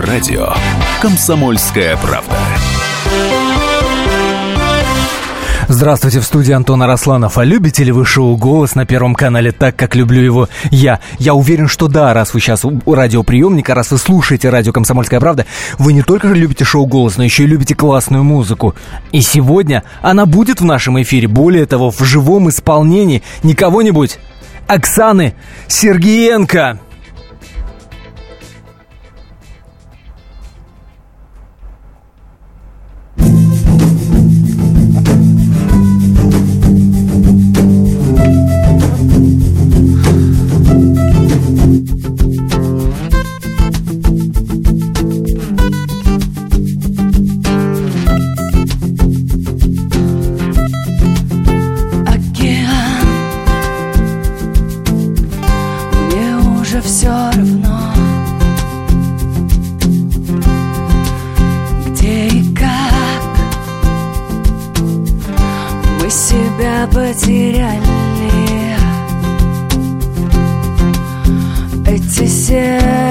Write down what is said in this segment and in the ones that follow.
Радио «Комсомольская правда». Здравствуйте, в студии Антон Арасланов. А любите ли вы шоу «Голос» на Первом канале так, как люблю его я? Я уверен, что да, раз вы сейчас у радиоприемника, раз вы слушаете радио «Комсомольская правда», вы не только любите шоу «Голос», но еще и любите классную музыку. И сегодня она будет в нашем эфире, более того, в живом исполнении не кого-нибудь, Оксаны Сергеенко. потеряли эти сердца.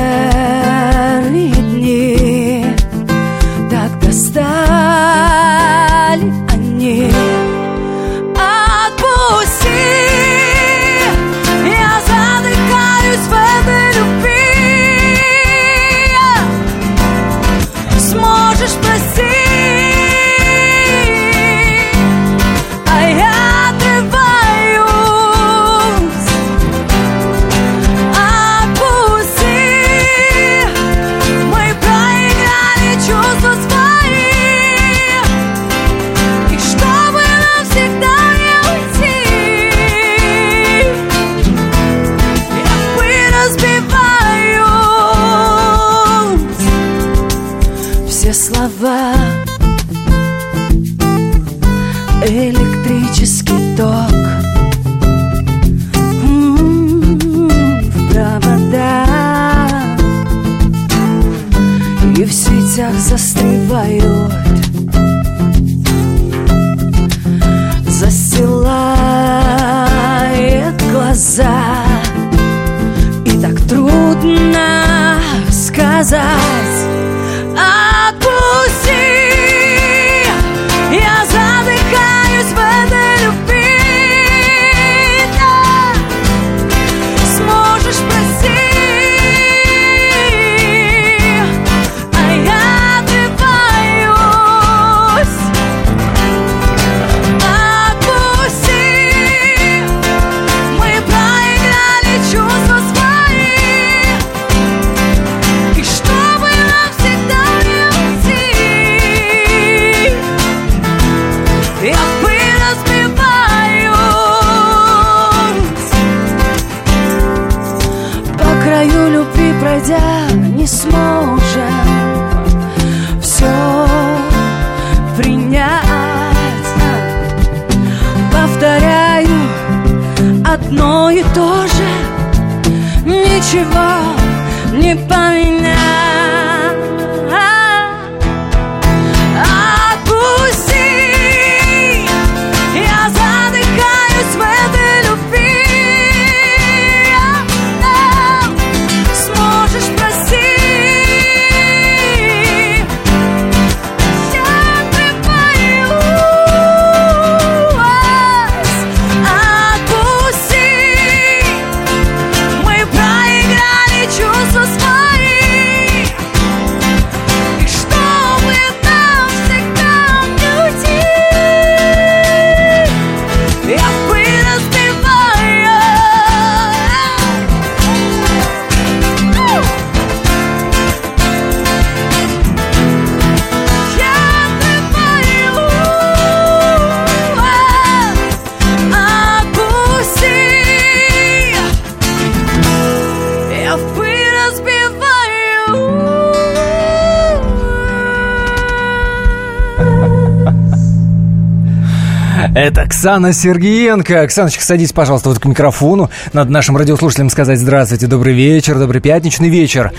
Это Оксана Сергеенко. Оксаночка, садись, пожалуйста, вот к микрофону. Надо нашим радиослушателям сказать здравствуйте, добрый вечер, добрый пятничный вечер.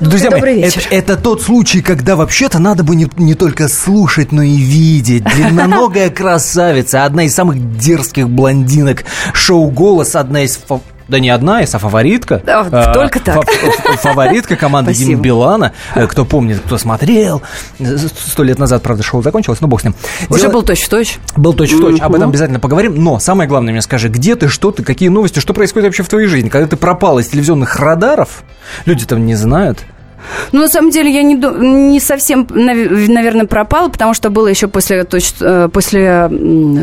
Друзья добрый мои, вечер. Это, это тот случай, когда вообще-то надо бы не, не только слушать, но и видеть. Длинноногая красавица, одна из самых дерзких блондинок шоу «Голос», одна из Да не одна из, а фаворитка. Да, А, только так. фа- Фаворитка команды. Димы Билана. Э, Кто помнит, кто смотрел. Сто лет назад, правда, шоу закончилось, но бог с ним. Уже Дело- был точь-в-точь. Был точь-в-точь, об этом обязательно поговорим. Но самое главное мне скажи, где ты, что ты, какие новости, что происходит вообще в твоей жизни? Когда ты пропал из телевизионных радаров, люди там не знают. Ну, на самом деле, я не, не совсем, нав- наверное, пропала, потому что было еще после, точ- э, после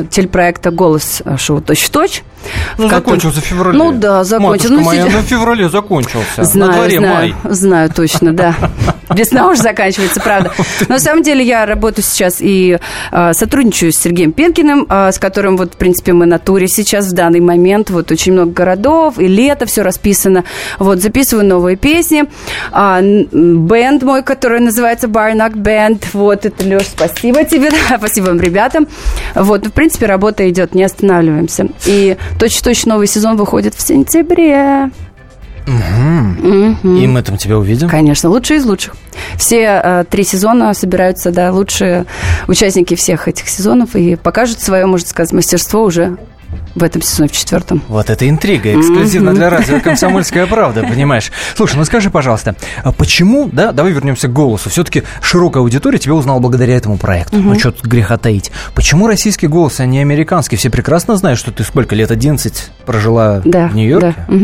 телепроекта «Голос» шоу «Точь-в-точь». Ну, закончился в феврале. Ну да, закончился. Матушка Ну, моя, ну, в феврале закончился. Знаю, На дворе знаю, май. знаю точно, да. Весна уже заканчивается, правда. Но на самом деле я работаю сейчас и э, сотрудничаю с Сергеем Пенкиным, э, с которым вот, в принципе, мы на туре сейчас в данный момент. Вот очень много городов, и лето, все расписано. Вот, записываю новые песни. А, бэнд мой, который называется Barnack Band. Вот, это, Леш, спасибо тебе, спасибо вам, ребятам. Вот, в принципе, работа идет, не останавливаемся. И точно-точно новый сезон выходит в сентябре. И мы там тебя увидим. Конечно, лучшие из лучших. Все э, три сезона собираются, да, лучшие участники всех этих сезонов и покажут свое, можно сказать, мастерство уже в этом сезоне, в четвертом. Вот это интрига, эксклюзивно для радио «Комсомольская правда», понимаешь? Слушай, ну скажи, пожалуйста, а почему, да, давай вернемся к голосу, все-таки широкая аудитория тебя узнала благодаря этому проекту, ну что тут греха таить. Почему российский голос, а не американский? Все прекрасно знают, что ты сколько лет, 11 прожила Да, в Нью-Йорке? Да.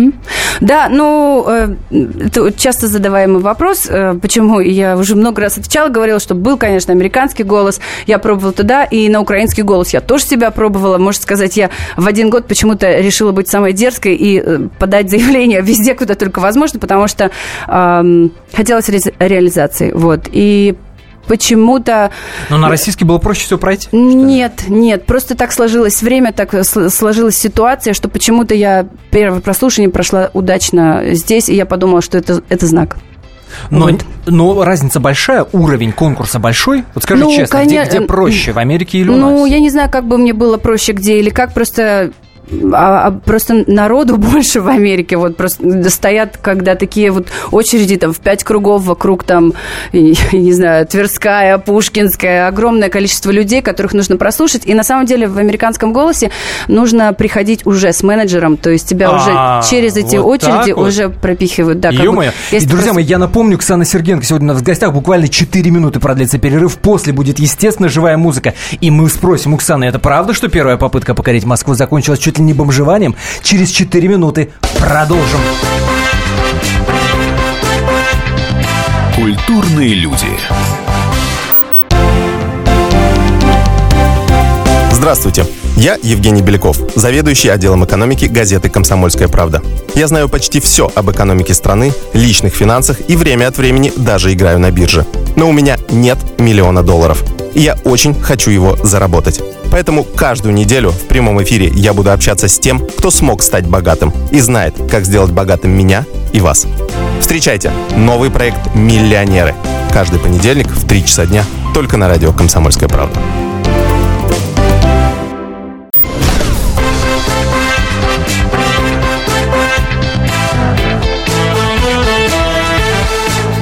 Да, ну, э, часто задаваемый вопрос, э, почему я уже много раз отвечала, говорила, что был, конечно, американский голос, я пробовала туда, и на украинский голос я тоже себя пробовала. Можно сказать, я в один год почему-то решила быть самой дерзкой и э, подать заявление везде, куда только возможно, потому что эм, хотелось ре- реализации. Вот. И почему-то Но на российский было проще все пройти? нет, нет, просто так сложилось время, так сл- сложилась ситуация, что почему-то я первое прослушивание прошла удачно здесь, и я подумала, что это, это знак. Но, Вот. но разница большая, уровень конкурса большой? Вот скажи Ну, честно, где, коне- где проще, в Америке или у ну, нас? я не знаю, как бы мне было проще где или как, просто а, а просто народу больше в Америке. Вот просто стоят, когда такие вот очереди там в пять кругов вокруг там, не знаю, Тверская, Пушкинская, огромное количество людей, которых нужно прослушать. И на самом деле в американском голосе нужно приходить уже с менеджером, то есть тебя А, уже через эти вот очереди вот? уже пропихивают. Да, Ё-моё. И, друзья прос- мои, я напомню, Ксана Сергенко сегодня у нас в гостях. Буквально 4 минуты продлится перерыв. После будет, естественно, живая музыка. И мы спросим у Ксаны, это правда, что первая попытка покорить Москву закончилась чуть ли не бомжеванием? Через 4 минуты продолжим. Культурные люди. Здравствуйте, я Евгений Беляков, заведующий отделом экономики газеты «Комсомольская правда». Я знаю почти все об экономике страны, личных финансах и время от времени даже играю на бирже. Но у меня нет миллиона долларов. И я очень хочу его заработать. Поэтому каждую неделю в прямом эфире я буду общаться с тем, кто смог стать богатым и знает, как сделать богатым меня и вас. Встречайте новый проект «Миллионеры». Каждый понедельник в 3 часа дня только на радио «Комсомольская правда».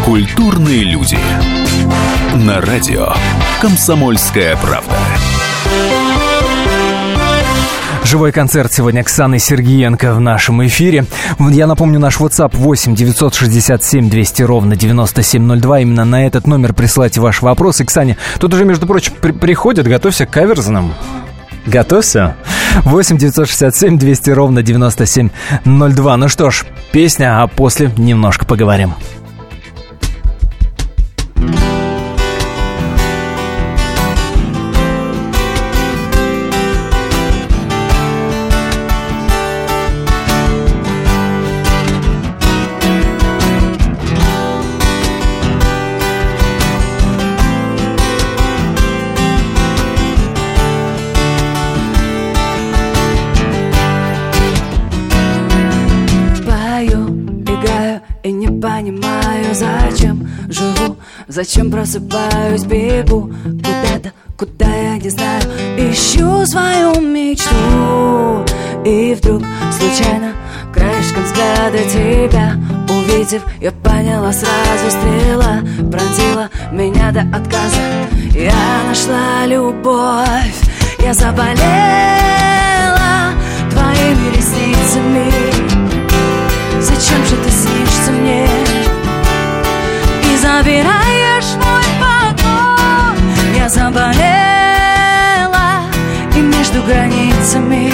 Культурные люди. На радио «Комсомольская правда». Живой концерт сегодня Оксаны Сергиенко в нашем эфире. Я напомню, наш WhatsApp 8 967 200 ровно 9702. Именно на этот номер присылайте ваши вопросы. Ксане, тут уже, между прочим, при- приходят. Готовься к каверзным. Готовься. 8 967 200 ровно 9702. Ну что ж, песня, а после немножко поговорим. Зачем просыпаюсь, бегу куда-то, куда я не знаю. Ищу свою мечту И вдруг случайно краешком взгляда тебя Увидев, я поняла сразу стрела Пронзила меня до отказа. Я нашла любовь Я заболела твоими ресницами. Зачем же ты снишься мне? И забирай я заболела И между границами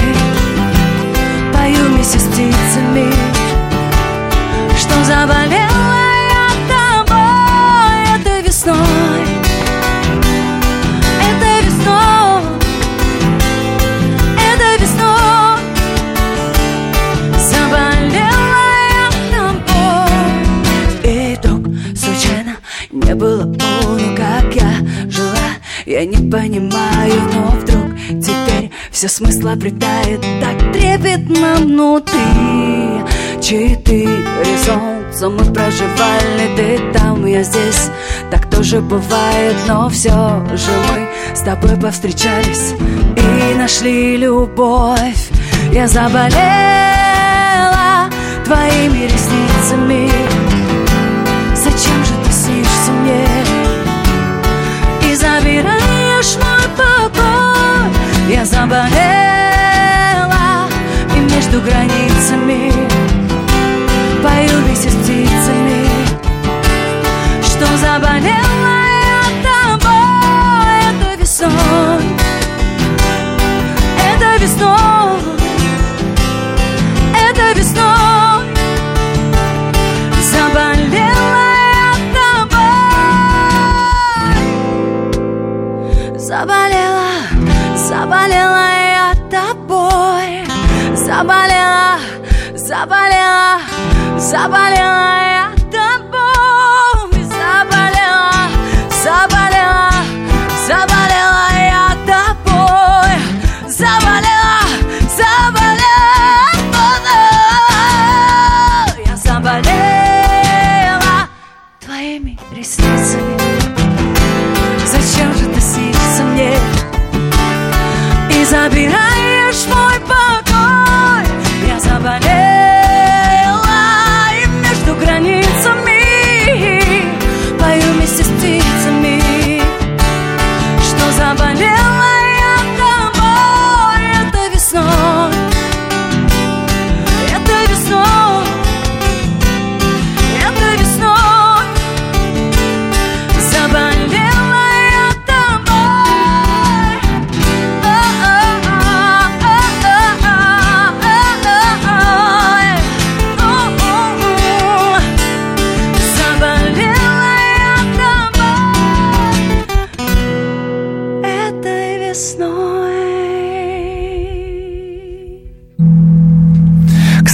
Пою вместе с птицами. Что заболела я тобой этой весной? Я не понимаю, но вдруг теперь все смысла обретает. Так трепетно внутри. Четыре солнца мы проживали Ты там, я здесь, так тоже бывает Но все же мы с тобой повстречались И нашли любовь. Я заболела твоими ресницами Я заболела И между границами Пою вместе с птицами. Что заболела я тобой этой весной. Этой весной заболела я тобой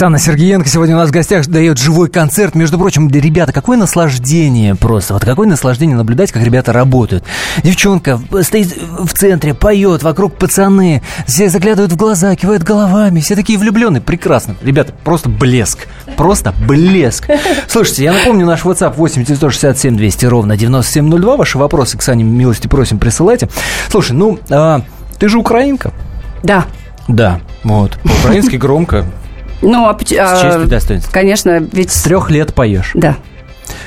Оксана Сергеенко сегодня у нас в гостях дает живой концерт. Между прочим, ребята, какое наслаждение просто. Вот какое наслаждение наблюдать, как ребята работают. Девчонка стоит в центре, поет, вокруг пацаны, все заглядывают в глаза, кивают головами, все такие влюбленные. Прекрасно. Ребята, просто блеск. Просто блеск. Слушайте, я напомню, наш WhatsApp 8 967 200 ровно 9702. Ваши вопросы, Ксане, милости просим, присылайте. Слушай, ну, а, ты же украинка. Да. Да, вот. По-украински громко. Ну, а, поч- С честью а, и достоинством. Конечно, ведь... С трех лет поешь. Да.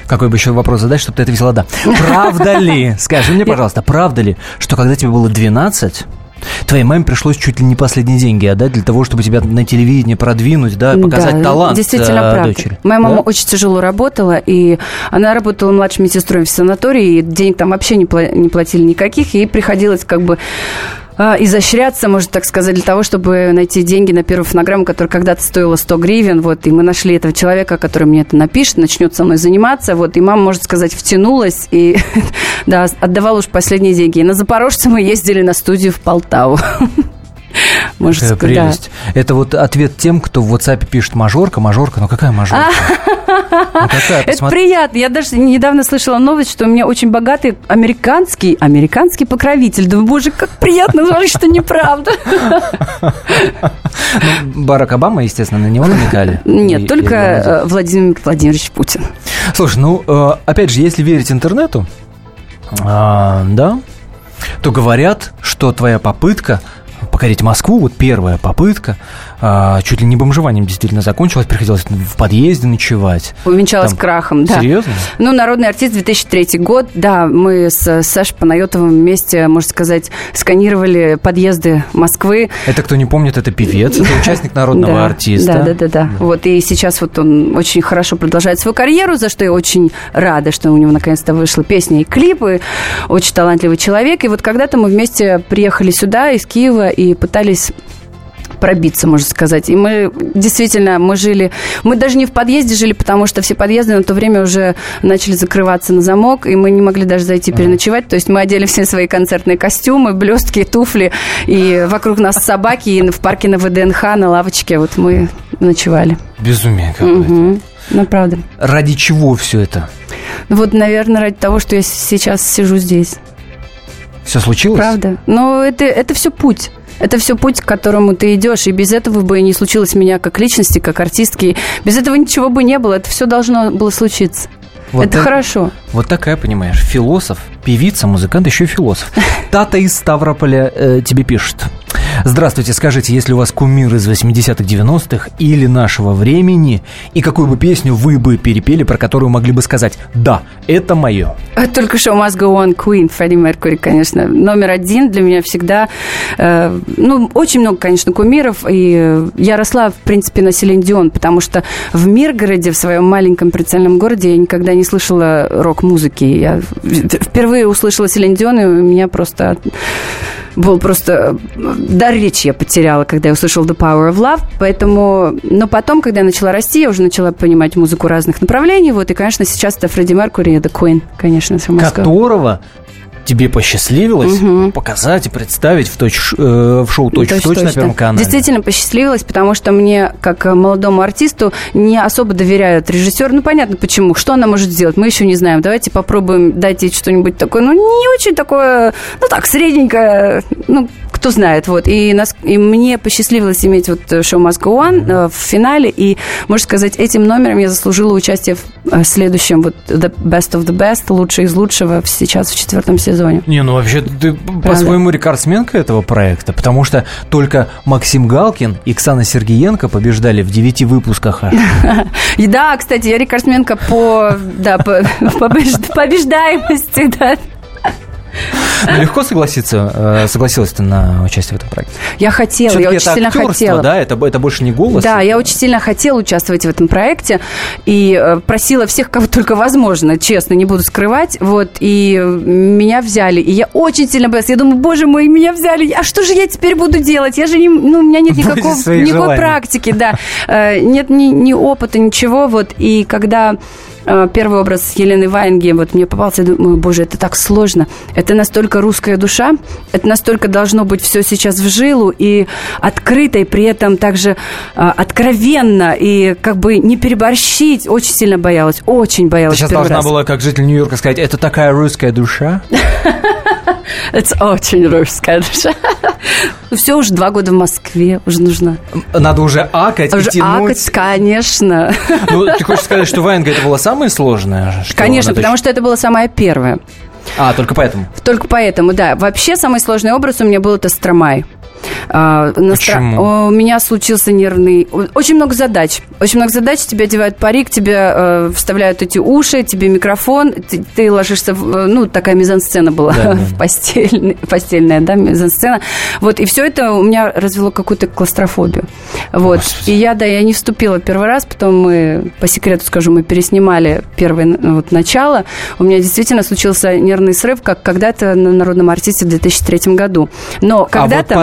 Какой бы еще вопрос задать, чтобы ты ответила «да». Правда ли, скажи мне, пожалуйста, правда ли, что когда тебе было 12, твоей маме пришлось чуть ли не последние деньги отдать для того, чтобы тебя на телевидении продвинуть, да, показать Да, талант Действительно, э, правда. дочери? Моя мама Да? очень тяжело работала, и она работала младшей медсестрой в санатории, и денег там вообще не, пла- не платили никаких, и ей приходилось как бы а, изощряться, можно так сказать, для того, чтобы найти деньги на первую фонограмму, которая когда-то стоила 100 гривен, вот, и мы нашли этого человека, который мне это напишет, начнет со мной заниматься, вот, и мама, можно сказать, втянулась, и, да, отдавала уж последние деньги. И на Запорожце мы ездили на студию в Полтаву. Можно Какая сказать, да. прелесть. Это вот ответ тем, кто в WhatsApp пишет мажорка, мажорка. Ну какая мажорка? Ну какая? Это Посмотри. приятно. Я даже недавно слышала новость, что у меня очень богатый американский, американский покровитель. Думаю, боже, как приятно говорить, что неправда. Ну, Барак Обама, естественно, на него намекали. Нет, и только э, Владимир Владимирович Путин. Слушай, ну, э, опять же, если верить интернету, а, да, то говорят, что твоя попытка покорить Москву, вот первая попытка, а, чуть ли не бомжеванием действительно закончилась, приходилось в подъезде ночевать. Увенчалась Там- крахом, да. Серьезно? Ну, народный артист 2003 год, да, мы с Сашей Панайотовым вместе, можно сказать, сканировали подъезды Москвы. Это, кто не помнит, это певец, это участник народного артиста. Да, да, да, да. Вот и сейчас вот он очень хорошо продолжает свою карьеру, за что я очень рада, что у него наконец-то вышла песня и клипы. Очень талантливый человек. И вот когда-то мы вместе приехали сюда из Киева, и и пытались пробиться, можно сказать. И мы действительно, мы жили, мы даже не в подъезде жили, потому что все подъезды на то время уже начали закрываться на замок, и мы не могли даже зайти переночевать. То есть мы одели все свои концертные костюмы, блестки, туфли, и вокруг нас собаки, и в парке на ВДНХ, на лавочке вот мы ночевали. Безумие какое-то. Угу. Ну, правда. Ради чего все это? Ну, вот, наверное, ради того, что я сейчас сижу здесь. Все случилось? Правда. Но это, это все путь. Это все путь, к которому ты идешь, и без этого бы не случилось меня как личности, как артистки. Без этого ничего бы не было, это все должно было случиться. Вот это так- хорошо. Вот такая, понимаешь, философ, певица, музыкант, еще и философ. Тата из Ставрополя э, тебе пишет. Здравствуйте, скажите, если у вас кумир из 80-х, 90-х или нашего времени, и какую бы песню вы бы перепели, про которую могли бы сказать «Да, это мое». А Только что Must Go On Queen, Фредди Меркури, конечно. Номер один для меня всегда. э, ну, очень много, конечно, кумиров. И э, я росла, в принципе, на Селин потому что в Миргороде, в своем маленьком прицельном городе, я никогда не слышала рок-музыки. Я впервые услышала Селин и у меня просто был просто... Дар речи я потеряла, когда я услышала The Power of Love. Поэтому... Но потом, когда я начала расти, я уже начала понимать музыку разных направлений. Вот, и, конечно, сейчас это Фредди Меркури The Queen, конечно, с Москвы. Которого тебе посчастливилось показать и представить в, точ, э, в шоу «Точь в точь» на. Первом канале. Действительно посчастливилось, потому что мне, как э, молодому артисту, не особо доверяют режиссер. Ну, понятно почему. Что она может сделать, мы еще не знаем. Давайте попробуем дать ей что-нибудь такое, ну, не очень такое, ну, так, средненькое, ну, кто знает, вот. И, нас, и мне посчастливилось иметь вот э, шоу Must Go On в финале, и, можно сказать, этим номером я заслужила участие в э, следующем, вот, The Best of the Best, лучший из лучшего, сейчас в четвертом сезоне. Не, ну вообще ты по-своему рекордсменка этого проекта, потому что только Максим Галкин и Оксана Сергеенко побеждали в девяти выпусках да, кстати, я рекордсменка по, да, по, побеж- побеждаемости, да. Ну, легко согласиться, э, согласилась ты на участие в этом проекте? Я хотела, я очень сильно хотела. да? Это, это больше не голос? Да, я очень сильно хотела участвовать в этом проекте и э, просила всех, кого только возможно, честно, не буду скрывать, вот, и меня взяли, и я очень сильно боялась, я думаю, боже мой, меня взяли, а что же я теперь буду делать? Я же не, ну, у меня нет никакого, никакой желаний. практики, да, Э, нет ни, ни опыта, ничего, вот, и когда первый образ Елены Ваенги вот мне попался, я думаю, боже, это так сложно. Это настолько русская душа, это настолько должно быть все сейчас в жилу и открыто, и при этом также э, откровенно, и как бы не переборщить. Очень сильно боялась, очень Ты боялась сейчас первый должна раз. была, как житель Нью-Йорка, сказать, это такая русская душа. Это очень русская душа. Все, уже два года в Москве, уже нужно. Надо уже акать Уже и тянуть. акать, конечно. Ну, ты хочешь сказать, что Ваенга это было самое сложное? что Конечно, потому что это было самое первое. А, только поэтому. Только поэтому, да. Вообще самый сложный образ у меня был это Стромай. Стро- Почему? У меня случился нервный... Очень много задач. Очень много задач. Тебе одевают парик, тебе э, вставляют эти уши, тебе микрофон. Ты, ты ложишься... В, э, ну, такая мизансцена была Да, в постельной, постельная, да, мизансцена. Вот, и все это у меня развело какую-то клаустрофобию. Вот. Господи. И я, да, я не вступила первый раз, потом мы, по секрету скажу, мы переснимали первое вот, начало. У меня действительно случился нервный срыв, как когда-то на народном артисте в 2003 году. Но А вот когда-то...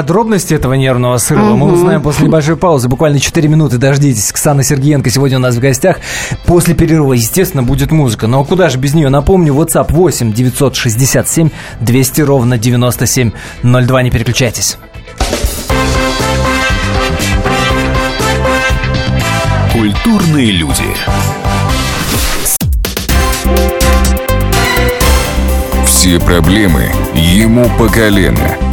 подробности этого нервного срыва мы узнаем после небольшой паузы. Буквально 4 минуты. Дождитесь. Оксана Сергеенко сегодня у нас в гостях. После перерыва, естественно, будет музыка. Но куда же без нее? Напомню, WhatsApp 8 967 200 ровно 9702. Не переключайтесь. Культурные люди. Все проблемы ему по колено.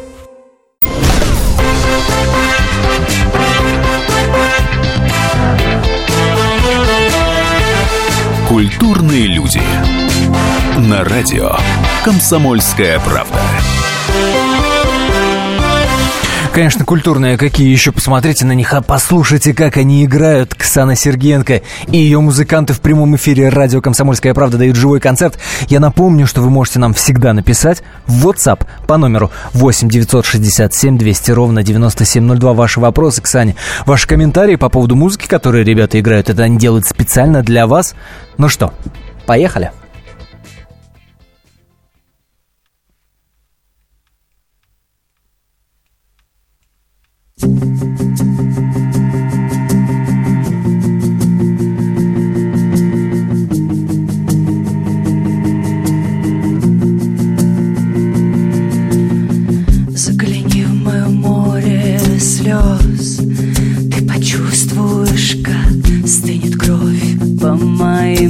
Культурные люди. На радио «Комсомольская правда». Конечно, культурные. Какие еще? Посмотрите на них, а послушайте, как они играют. Ксана Сергенко и ее музыканты в прямом эфире радио «Комсомольская правда» дают живой концерт. Я напомню, что вы можете нам всегда написать в WhatsApp по номеру 8 967 200 ровно 9702. Ваши вопросы, Ксане, ваши комментарии по поводу музыки, которые ребята играют. Это они делают специально для вас. Ну что, поехали.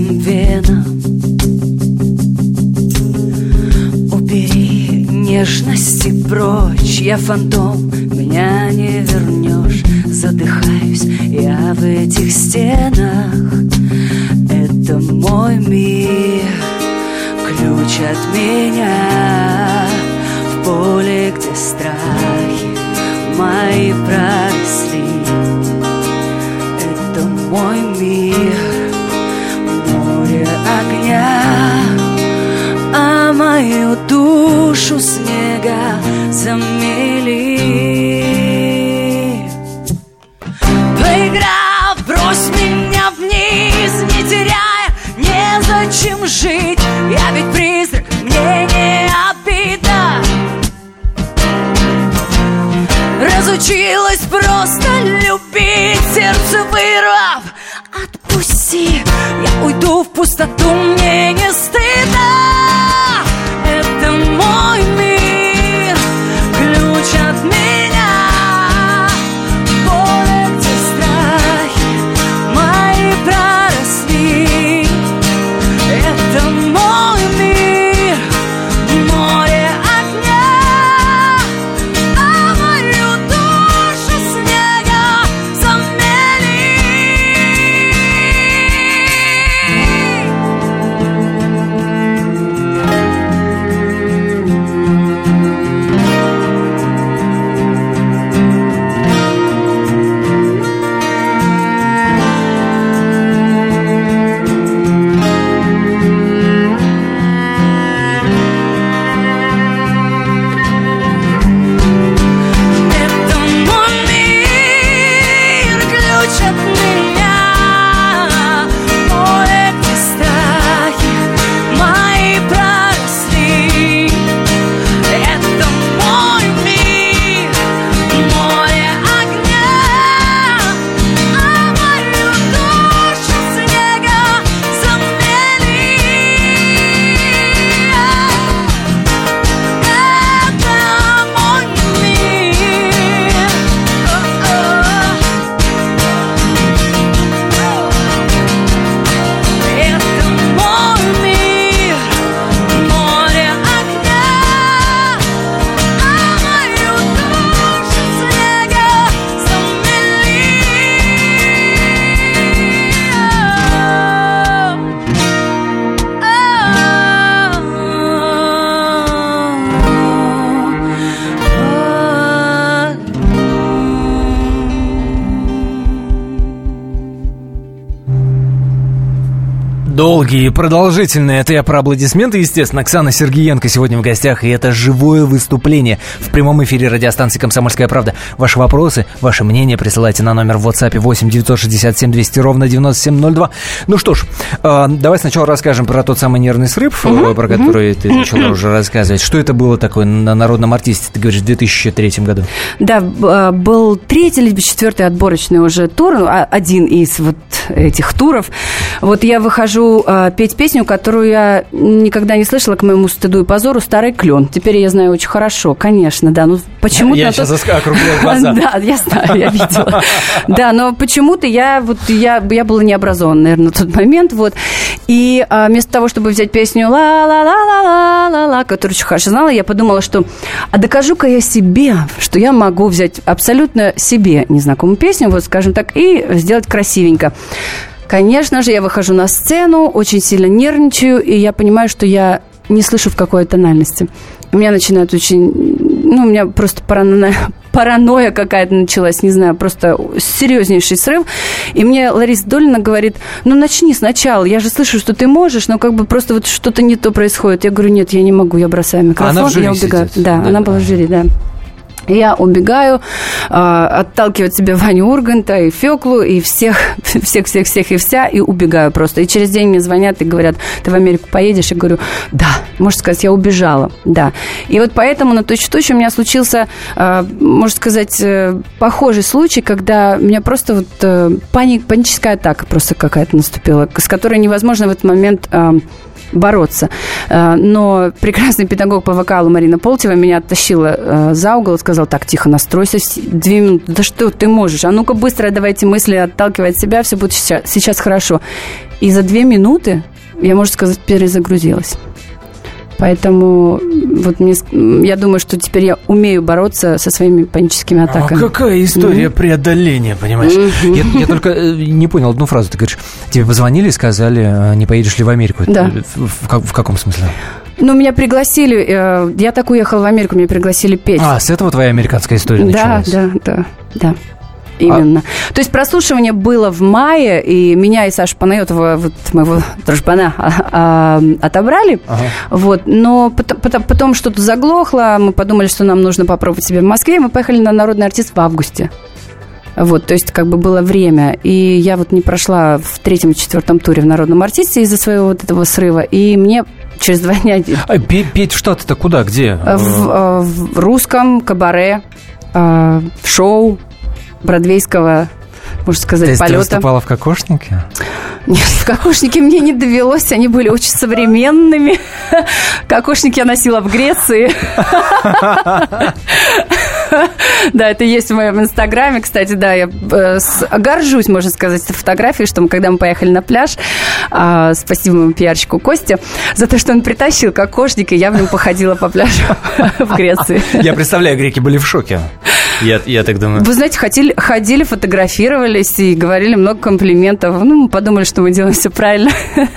Моим венам Убери нежности прочь Я фантом, меня не вернешь. Задыхаюсь я в этих стенах. Это мой мир Ключ от меня. В поле, где страхи Мои проросли. Это мой мир огня а мою душу снега замели. Поиграв, брось меня вниз, не теряя, незачем жить. Я ведь призрак, мне не обидно. Разучилась просто любить, сердце вырвав. В пустоту, мне не Долгие и продолжительные. Это я про аплодисменты, естественно. Оксана Сергиенко сегодня в гостях, и это живое выступление в прямом эфире радиостанции «Комсомольская правда». Ваши вопросы, ваше мнение присылайте на номер в WhatsApp 8 967 200 ровно 9702. Ну что ж, э, давай сначала расскажем про тот самый нервный срыв, э, про который ты начала уже рассказывать. Что это было такое на народном артисте, ты говоришь, в 2003 году? Да, а, был третий либо четвертый отборочный уже тур, а- один из вот этих туров. Вот я выхожу петь песню, которую я никогда не слышала, к моему стыду и позору, «Старый клен». Теперь я знаю очень хорошо, конечно, да. Ну, почему-то... Я тот- сейчас округляю глаза. Да, я знаю, я видела. Да, но почему-то я вот я, я была необразована, наверное, на тот момент, вот. И а, вместо того, чтобы взять песню ла-ла-ла-ла-ла-ла-ла, которую очень хорошо знала, я подумала, что а докажу-ка я себе, что я могу взять абсолютно себе незнакомую песню, вот, скажем так, и сделать красивенько. Конечно же, я выхожу на сцену, очень сильно нервничаю, и я понимаю, что я не слышу в какой тональности. У меня начинает очень... Ну, у меня просто паранойя, паранойя какая-то началась, не знаю, просто серьезнейший срыв. И мне Лариса Долина говорит, ну, начни сначала, я же слышу, что ты можешь, но как бы просто вот что-то не то происходит. Я говорю, нет, я не могу, я бросаю микрофон, Она в жюри я убегаю. сидит. Да, Да. она была в жюри, да. Я убегаю, а, отталкиваю от себя Ваню Урганта и Феклу, и всех, всех, всех, всех и вся, и убегаю просто. И через день мне звонят и говорят, ты в Америку поедешь? Я говорю, да. Можно сказать, я убежала, да. И вот поэтому на точь-в-точь у меня случился, а, можно сказать, э, похожий случай, когда у меня просто вот э, пани- паническая атака просто какая-то наступила, с которой невозможно в этот момент а, бороться. Э, Но прекрасный педагог по вокалу Марина Полтева меня оттащила э, за угол и сказала, так, тихо, настройся, две минуты, да что ты можешь? А ну-ка быстро давай эти мысли отталкивай от себя, все будет сейчас, сейчас хорошо. И за две минуты я, можно сказать, перезагрузилась. Поэтому вот мне, я думаю, что теперь я умею бороться со своими паническими А атаками. какая история преодоления, понимаешь? Я, я только э, не понял одну фразу. Ты говоришь, тебе позвонили и сказали, э, не поедешь ли в Америку? Да. Это В, в в каком смысле? Ну, меня пригласили, э, я так уехала в Америку, меня пригласили петь. А, с этого твоя американская история Да, началась? да, да, да. Именно. То есть прослушивание было в мае, и меня и Сашу Панайотова, вот моего дружбана, а, а, отобрали. Ага. Вот, но потом, потом- потом что-то заглохло, мы подумали, что нам нужно попробовать себя в Москве, и мы поехали на «Народный артист» в августе. Вот, то есть как бы было время. И я вот не прошла в третьем и четвертом туре в «Народном артисте» из-за своего вот этого срыва, и мне через два дня А, пе- петь в Штаты-то куда? Где? в, э, в русском кабаре, э, в шоу бродвейского, можно То сказать, ты полета. выступала в кокошнике? Нет, в кокошнике мне не довелось, они были очень современными. Кокошники я носила в Греции. Да, это есть в моем инстаграме, кстати, да, я э, горжусь, можно сказать, фотографией, что мы, когда мы поехали на пляж, а, спасибо моему пиарщику Косте, за то, что он притащил кокошник, и я в нем походила по пляжу в Греции. Я представляю, греки были в шоке. Я, я так думаю. Вы знаете, ходили, ходили, фотографировались и говорили много комплиментов. Ну, мы подумали, что мы делаем все правильно.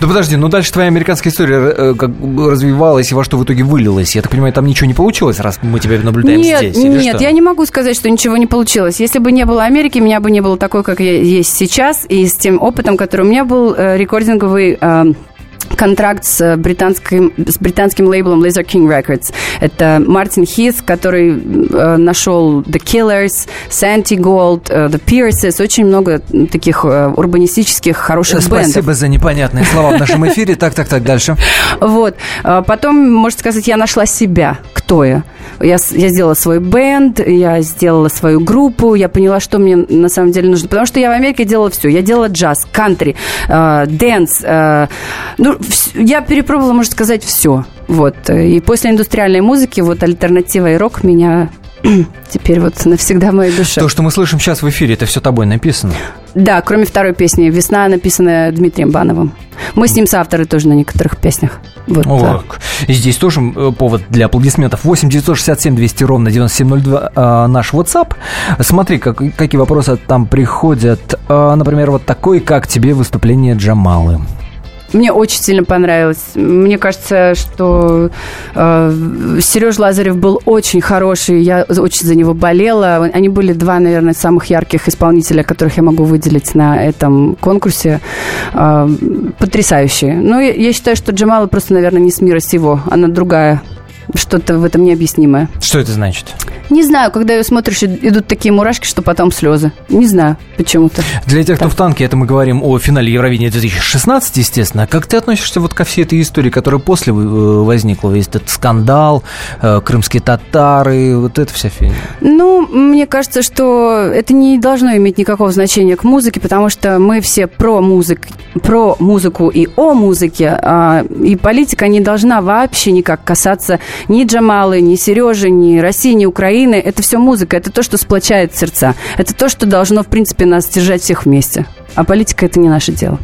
Ну подожди, ну дальше твоя американская история э, как бы развивалась и во что в итоге вылилась. Я так понимаю, там ничего не получилось, раз мы тебя наблюдаем нет, здесь. или нет, что? я не могу сказать, что ничего не получилось. Если бы не было Америки, меня бы не было такой, как я есть сейчас, и с тем опытом, который у меня был, э, рекординговый э, контракт с британским, с британским лейблом Laser King Records. Это Мартин Хит, который э, нашел The Killers, Santi Gold, э, The Pierces, очень много таких э, урбанистических хороших бендов. Спасибо за непонятные слова в нашем эфире. Так, так, так, дальше. Вот. А Потом, можно сказать, я нашла себя. Кто я? Я, я сделала свой бенд, я сделала свою группу, я поняла, что мне на самом деле нужно. Потому что я в Америке делала все. Я делала джаз, кантри, э, dance. э, ну, вс- я перепробовала, можно сказать, все. Вот. И после индустриальной музыки вот альтернатива и рок меня теперь вот навсегда в моей душе. То, что мы слышим сейчас в эфире, это все тобой написано. Да, кроме второй песни «Весна», написанная Дмитрием Бановым. Мы с ним соавторы тоже на некоторых песнях. Вот, О, да. И здесь тоже э, повод для аплодисментов. 8 967 200 ровно 9702 э, наш WhatsApp. Смотри, как, какие вопросы там приходят. Э, например, вот такой, как тебе выступление Джамалы? Мне очень сильно понравилось. Мне кажется, что э, Сереж Лазарев был очень хороший. Я очень за него болела. Они были два, наверное, самых ярких исполнителя, которых я могу выделить на этом конкурсе. Э, потрясающие. Но я, я считаю, что Джамала просто, наверное, не с мира сего. Она другая. Что-то в этом необъяснимое. Что это значит? Не знаю, когда ее смотришь, идут такие мурашки, что потом слезы. Не знаю, почему-то. Для тех, кто в танке, это мы говорим о финале Евровидения 2016, естественно. Как ты относишься вот ко всей этой истории, которая после э, возникла? Весь этот скандал, э, крымские татары, вот эта вся фигня. Ну, мне кажется, что это не должно иметь никакого значения к музыке, потому что мы все про, музык, про музыку и о музыке, а, и политика не должна вообще никак касаться ни Джамалы, ни Сережи, ни России, ни Украины. Это все музыка, это то, что сплочает сердца. Это то, что должно, в принципе, нас держать всех вместе. А политика – это не наше дело.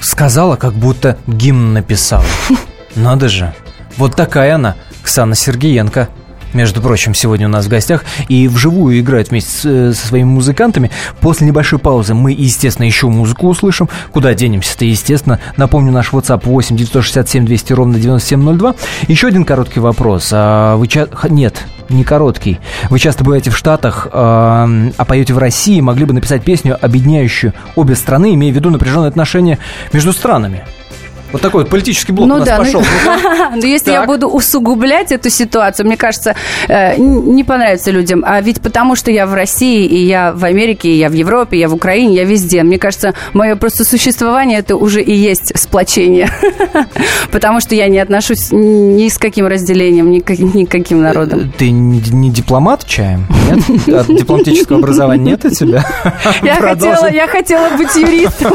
Сказала, как будто гимн написала. Надо же. Вот такая она, Ксана Сергеенко. Между прочим, сегодня у нас в гостях и вживую играет вместе с, э, со своими музыкантами. После небольшой паузы мы, естественно, еще музыку услышим. Куда денемся-то, естественно. Напомню, наш WhatsApp 8 967 200 ровно 9702. Еще один короткий вопрос. А вы ча... Нет, не короткий. Вы часто бываете в Штатах, а, а поете в России, могли бы написать песню, объединяющую обе страны, имея в виду напряженные отношения между странами. Вот такой вот политический блок Ну у нас да, ну- пошел. Но если я буду усугублять эту ситуацию, мне кажется, э, не понравится людям. А ведь потому, что я в России, и я в Америке, и я в Европе, и я в Украине, я везде. Мне кажется, мое просто существование это уже и есть сплочение. Потому что я не отношусь ни с каким разделением, ни к каким народам. Ты не, дипломат чаем? Нет? А Дипломатического образования нет у тебя? Я хотела быть юристом.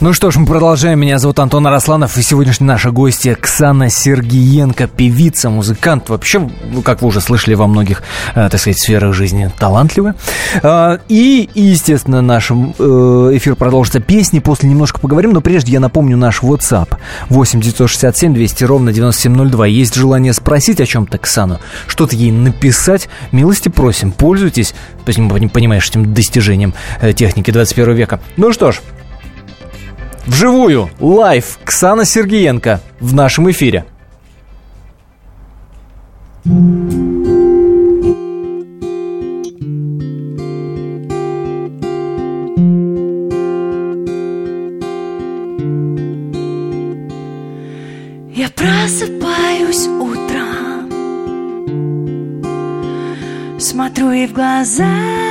Ну что ж, мы продолжаем. Меня зовут Антон Арасланов, и сегодняшняя наша гостья Ксана Сергиенко, певица, музыкант. Вообще, ну, как вы уже слышали, во многих, э, так сказать, сферах жизни талантливая. А, И, естественно, наш э, эфир продолжится песни. После немножко поговорим, но прежде я напомню наш WhatsApp 8 967 200 ровно 9702. Есть желание спросить о чем-то Ксану, что-то ей написать, милости просим, пользуйтесь, понимаешь, этим достижением э, техники 21 века. Ну что ж, Вживую, live, Ксана Сергиенко в нашем эфире. Я просыпаюсь утром Смотрю ей в глаза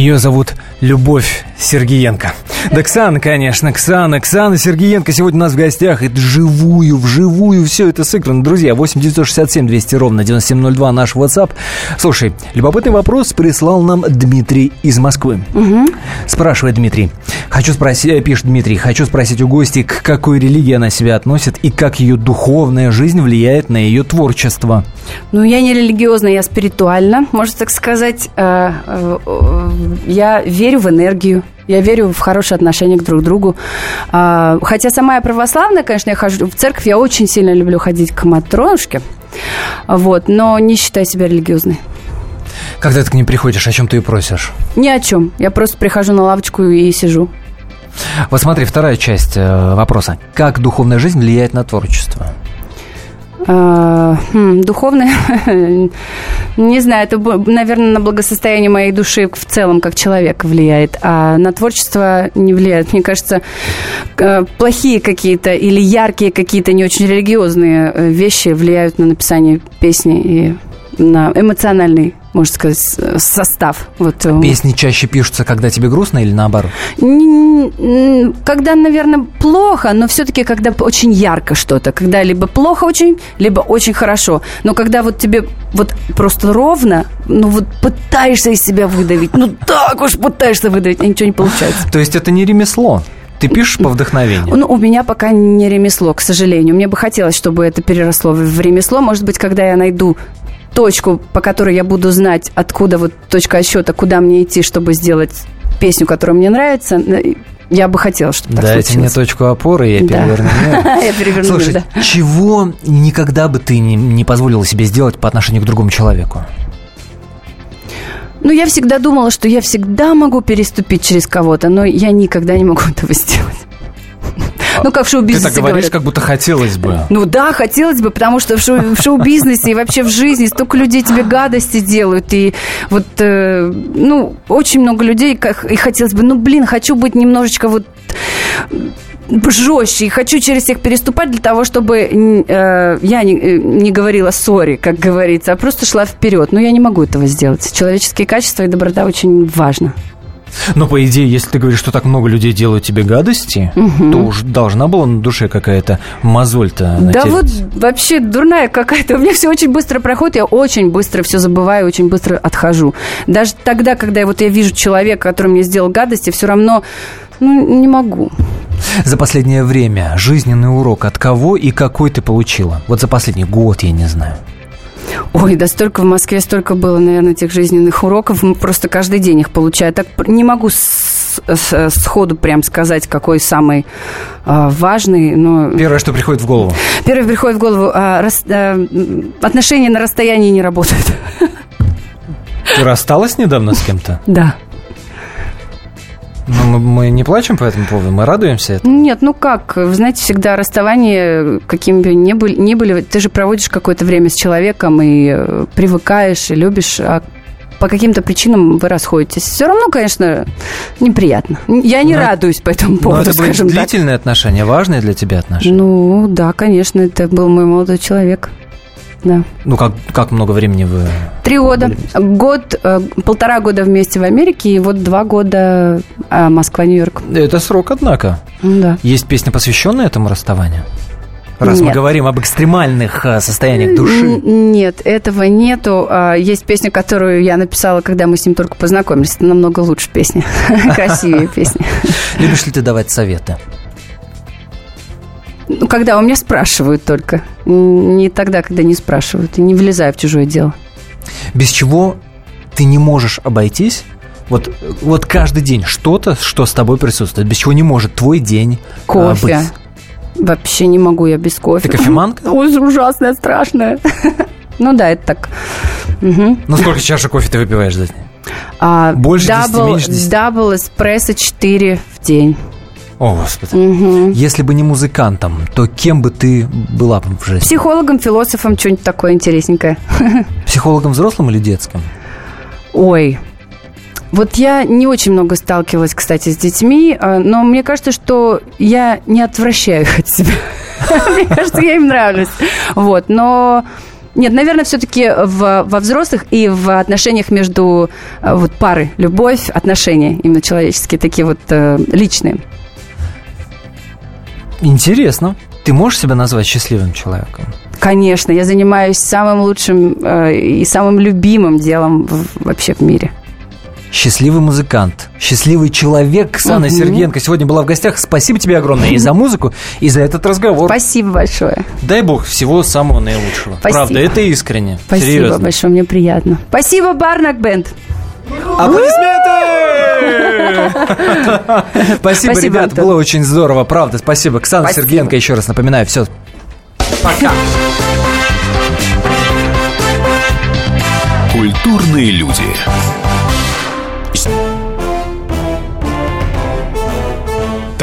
Ее зовут Любовь Сергиенко. Да Ксана, конечно, Ксана, Ксана Сергиенко сегодня у нас в гостях. И вживую, вживую все это сыграно. Друзья, 8 967 200 ровно 9702 наш WhatsApp. Слушай, любопытный вопрос прислал нам Дмитрий из Москвы. Спрашивает Дмитрий. Хочу спросить, э, пишет Дмитрий, хочу спросить у гостей, к какой религии она себя относит и как ее духовная жизнь влияет на ее творчество. Ну, я не религиозна, я спиритуальна, можно так сказать. Э, э, Я верю в энергию. Я верю в хорошие отношения к друг другу. А, Хотя сама я православная, конечно, я хожу в церковь, я очень сильно люблю ходить к матрошке. Вот, но не считаю себя религиозной. Когда ты к ней приходишь, о чем ты ее просишь? Ни о чем. Я просто прихожу на лавочку и сижу. Вот смотри, вторая часть э, вопроса. Как духовная жизнь влияет на творчество? А, хм, духовное, не знаю, это, наверное, на благосостояние моей души в целом как человека влияет, а на творчество не влияет. Мне кажется, э, плохие какие-то или яркие какие-то не очень религиозные э, вещи влияют на написание песни и на эмоциональный, можно сказать, состав. Вот, э, Песни чаще пишутся, когда тебе грустно или наоборот? Когда, наверное, плохо, но все-таки когда очень ярко что-то. Когда либо плохо очень, либо очень хорошо. Но когда вот тебе вот просто ровно, ну вот пытаешься из себя выдавить, ну так уж пытаешься выдавить, а ничего не получается. То есть это не ремесло? Ты пишешь по вдохновению? Ну, у меня пока не ремесло, к сожалению. Мне бы хотелось, чтобы это переросло в ремесло. Может быть, когда я найду точку, по которой я буду знать, откуда вот точка отсчета, куда мне идти, чтобы сделать песню, которая мне нравится, я бы хотела, чтобы так Дайте мне случилось. точку опоры, я Да. переверну мир. Я переверну Слушай, мир, да. чего никогда бы ты не, не позволила себе сделать по отношению к другому человеку? Ну, я всегда думала, что я всегда могу переступить через кого-то, но я никогда не могу этого сделать. Ну, как в Ты шоу-бизнесе так говоришь, говорят. как будто хотелось бы. Ну да, хотелось бы, потому что в, шоу- в шоу-бизнесе и вообще в жизни столько людей тебе гадости делают. И вот, э, ну, очень много людей, как, и хотелось бы, ну, блин, хочу быть немножечко вот жестче, и хочу через всех переступать для того, чтобы э, я не, э, не говорила сори, как говорится, а просто шла вперед. Но я не могу этого сделать. Человеческие качества и доброта очень важно. Но, по идее, если ты говоришь, что так много людей делают тебе гадости, то уж должна была на душе какая-то мозоль-то Да вот вообще дурная какая-то. У меня все очень быстро проходит, я очень быстро все забываю, очень быстро отхожу. Даже тогда, когда я, вот я вижу человека, который мне сделал гадости, все равно ну, не могу. За последнее время жизненный урок от кого и какой ты получила? Вот за последний год, я не знаю. Ой, да столько в Москве, столько было, наверное, этих жизненных уроков. Просто каждый день их получаю. Так не могу с- с- сходу прям сказать, какой самый а, важный, но... Первое, что приходит в голову. Первый приходит в голову, а, рас- м, отношения на расстоянии не работают. Ты рассталась недавно с кем-то? Да. Ну, мы, мы не плачем по этому поводу, мы радуемся этому. Нет, ну как, вы знаете, всегда расставания, какими бы ни были, ни были, ты же проводишь какое-то время с человеком и э, привыкаешь, и любишь, а по каким-то причинам вы расходитесь. Все равно, конечно, неприятно. Я не Но- радуюсь по этому Но поводу, это были скажем так. длительные отношения, важные для тебя отношения. Ну, да, конечно, это был мой молодой человек. Да. Ну, как, как много времени вы... Три года. Год, э, полтора года вместе в Америке, и вот два года э, Москва-Нью-Йорк. Это срок, однако. Ну Да. Есть песня, посвященная этому расставанию? Раз мы Нет. говорим об экстремальных а, состояниях души. Нет, этого нету. А, Есть песня, которую я написала, когда мы с ним только познакомились. Это намного лучше песня. Красивее песня. Любишь ли ты давать советы? Ну, когда у меня спрашивают только. Не тогда, когда не спрашивают. И не влезаю в чужое дело. Без чего ты не можешь обойтись? Вот, вот каждый день что-то, что с тобой присутствует, без чего не может твой день а, Кофе. быть. Вообще не могу я без кофе. Ты кофеманка? Ой, ужасная, страшная. Ну да, это так. Мгм. Ну, сколько чашек кофе ты выпиваешь за день? А, Больше 10, double- меньше 10? Double эспрессо 4 в день. О, Господи. Мгм. Если бы не музыкантом, то кем бы ты была бы в жизни? Психологом, философом, что-нибудь такое интересненькое. Психологом взрослым или детским? Ой, Вот я не очень много сталкивалась, кстати, с детьми, э, но мне кажется, что я не отвращаю их от себя. Мне кажется, я им нравлюсь. Вот, но... Нет, наверное, все-таки в, во взрослых и в отношениях между э, вот пары, любовь, отношения именно человеческие, такие вот э, личные. Интересно. Ты можешь себя назвать счастливым человеком? Конечно, я занимаюсь самым лучшим э, и самым любимым делом в, вообще в мире. Счастливый музыкант, счастливый человек Ксана Мгм. Сергенко сегодня была в гостях. Спасибо тебе огромное и за музыку, и за этот разговор. Спасибо большое. Дай бог всего самого наилучшего. Спасибо. Правда, это искренне. Спасибо Серьезно. большое, мне приятно. Спасибо, Барнак Бенд. Аплодисменты! Спасибо, Спасибо, ребят, Антон. было очень здорово, правда, спасибо. Ксана Спасибо. Сергенко, еще раз напоминаю, все. Пока. Культурные люди.